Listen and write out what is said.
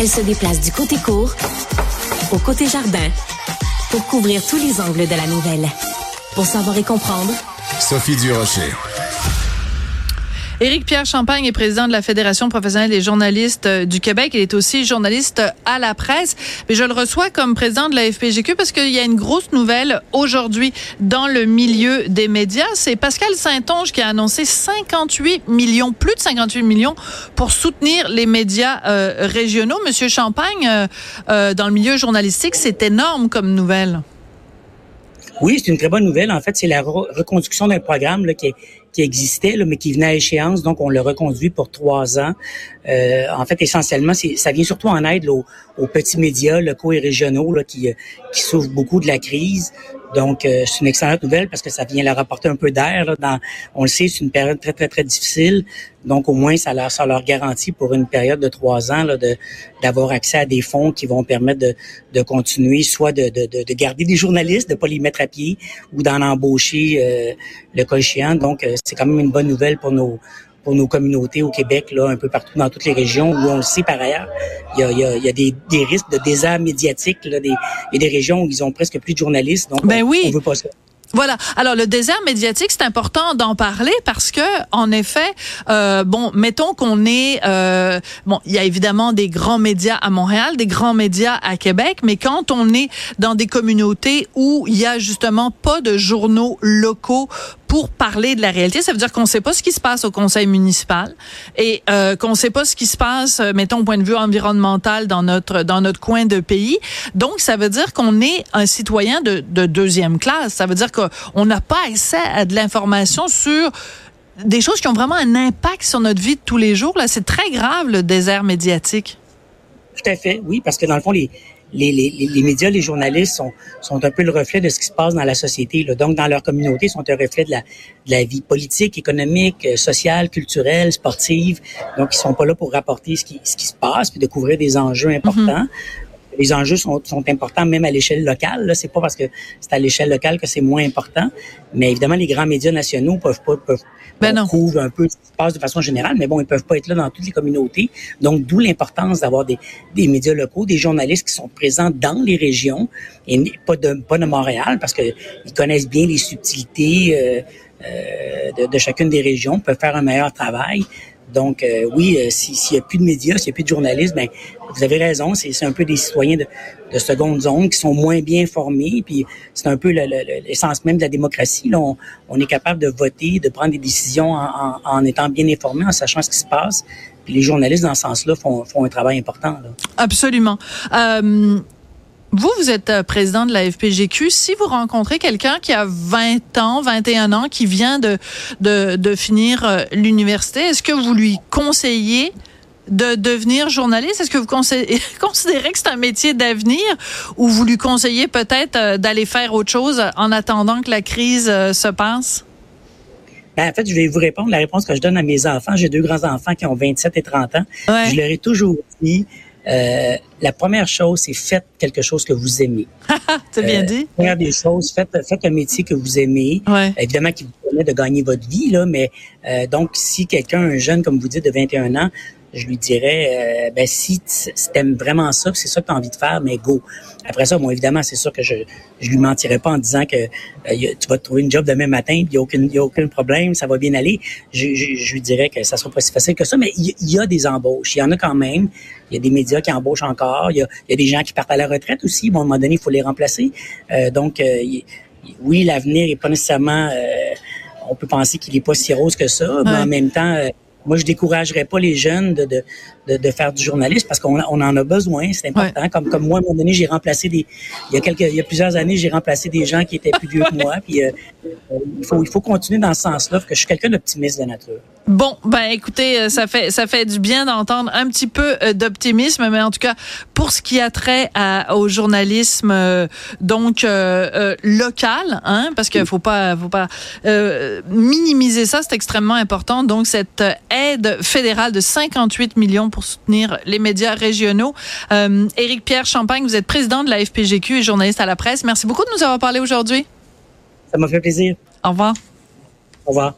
Elle se déplace du côté court au côté jardin pour couvrir tous les angles de la nouvelle. Pour savoir et comprendre, Sophie Durocher. Éric Pierre Champagne est président de la Fédération professionnelle des journalistes euh, du Québec. Il est aussi journaliste à la presse. Mais je le reçois comme président de la FPGQ parce qu'il y a une grosse nouvelle aujourd'hui dans le milieu des médias. C'est Pascal Saint-Onge qui a annoncé 58 millions, plus de 58 millions pour soutenir les médias euh, régionaux. Monsieur Champagne, euh, euh, dans le milieu journalistique, c'est énorme comme nouvelle. Oui, c'est une très bonne nouvelle. En fait, c'est la re- reconduction d'un programme qui, existait, là, mais qui venait à échéance. Donc, on le reconduit pour trois ans. Euh, en fait, essentiellement, ça vient surtout en aide aux, petits médias locaux et régionaux euh, qui souffrent beaucoup de la crise. Donc, euh, c'est une excellente nouvelle parce que ça vient leur apporter un peu d'air. on le sait, c'est une période très, très, très difficile. Donc, au moins, ça leur, ça leur garantit pour une période de trois ans d'avoir accès à des fonds qui vont permettre de, de continuer, soit de, de, de, de garder des journalistes, de pas les mettre à pied ou d'en embaucher euh, le cas échéant. Donc, euh, c'est quand même une bonne nouvelle pour nos pour nos communautés au Québec, là, un peu partout dans toutes les régions où on le sait par ailleurs, il y a, il y a, il y a des, des risques de désert médiatique. Là, des, il y a des régions où ils ont presque plus de journalistes. Donc, Ben on, oui. on veut pas ça. Voilà. Alors le désert médiatique, c'est important d'en parler parce que, en effet, euh, bon, mettons qu'on est, euh, bon, il y a évidemment des grands médias à Montréal, des grands médias à Québec, mais quand on est dans des communautés où il y a justement pas de journaux locaux pour parler de la réalité, ça veut dire qu'on ne sait pas ce qui se passe au conseil municipal et euh, qu'on ne sait pas ce qui se passe, euh, mettons, au point de vue environnemental dans notre dans notre coin de pays. Donc, ça veut dire qu'on est un citoyen de, de deuxième classe. Ça veut dire qu'on n'a pas accès à de l'information sur des choses qui ont vraiment un impact sur notre vie de tous les jours. Là, c'est très grave le désert médiatique. Tout à fait, oui, parce que dans le fond, les, les, les, les médias, les journalistes sont, sont un peu le reflet de ce qui se passe dans la société. Là. Donc, dans leur communauté, ils sont un reflet de la, de la vie politique, économique, euh, sociale, culturelle, sportive. Donc, ils sont pas là pour rapporter ce qui, ce qui se passe, puis de couvrir des enjeux importants. Les enjeux sont, sont importants même à l'échelle locale. Là, c'est pas parce que c'est à l'échelle locale que c'est moins important. Mais évidemment, les grands médias nationaux peuvent pas peuvent Ben on non. couvre un peu ce qui se passe de façon générale, mais bon, ils peuvent pas être là dans toutes les communautés. Donc, d'où l'importance d'avoir des, des médias locaux, des journalistes qui sont présents dans les régions et pas de pas de Montréal parce que ils connaissent bien les subtilités euh, euh, de, de chacune des régions, peuvent faire un meilleur travail. Donc, euh, oui, euh, si- s'il n'y a plus de médias, s'il n'y a plus de journalistes, ben, vous avez raison, c'est un peu des citoyens de, de seconde zone qui sont moins bien formés. Puis c'est un peu le- le- le- l'essence même de la démocratie. On, on est capable de voter, de prendre des décisions en, en- étant bien informé, en sachant ce qui se passe. Puis les journalistes, dans ce sens-là, font, font un travail important. Absolument. Euh, vous, vous êtes euh, président de la FPGQ. Si vous rencontrez quelqu'un qui a 20 ans, 21 ans, qui vient de, de, de finir euh, l'université, est-ce que vous lui conseillez de devenir journaliste? Est-ce que vous considérez que c'est un métier d'avenir ou vous lui conseillez peut-être euh, d'aller faire autre chose en attendant que la crise se passe? Ben, en fait, je vais vous répondre la réponse que je donne à mes enfants. J'ai deux grands-enfants qui ont 27 et 30 ans. Ouais. Je leur ai toujours dit, euh, la première chose, c'est faites quelque chose que vous aimez. C'est bien Euh, dit? Première des choses, faites, faites un métier que vous aimez. Ouais. Évidemment, qui vous permet de gagner votre vie, là, mais euh, donc, si quelqu'un, un jeune, comme vous dites, de 21 ans, je lui dirais, euh, ben, si tu aimes vraiment ça, c'est ça que tu as envie de faire, mais go. Après ça, bon, évidemment, c'est sûr que je je lui mentirais pas en disant que euh, y tu vas te trouver une job demain matin, il n'y a, aucune- y a aucun problème, ça va bien aller. Je, je, je lui dirais que ça sera pas si facile que ça, mais il y, y a des embauches. Il y en a quand même. Il y a des médias qui embauchent encore. Il y a, y des gens qui partent à la retraite aussi. Bon, à un moment donné, il faut les remplacer. Euh, donc, euh, oui, l'avenir est pas nécessairement... euh, on peut penser qu'il est pas si rose que ça, mais en même temps, euh, moi, je découragerais pas les jeunes de, de, de, de faire du journalisme parce qu'on on en a besoin, c'est important. Comme, comme moi, à un moment donné, j'ai remplacé des... Il y a, quelques, il y a plusieurs années, j'ai remplacé des gens qui étaient plus vieux que moi. Puis, euh, il, faut, il faut continuer dans ce sens-là, parce que je suis quelqu'un d'optimiste de nature. Bon, ben écoutez, euh, ça fait ça fait du bien d'entendre un petit peu euh, d'optimisme, mais en tout cas pour ce qui a trait à- au journalisme euh, donc euh, euh, local, hein, parce qu'il faut pas faut pas euh, minimiser ça, c'est extrêmement important. Donc cette aide fédérale de 58 millions pour soutenir les médias régionaux. Euh, Éric Pierre Champagne, vous êtes président de la FPGQ et journaliste à la presse. Merci beaucoup de nous avoir parlé aujourd'hui. Ça m'a fait plaisir. Au revoir. Au revoir.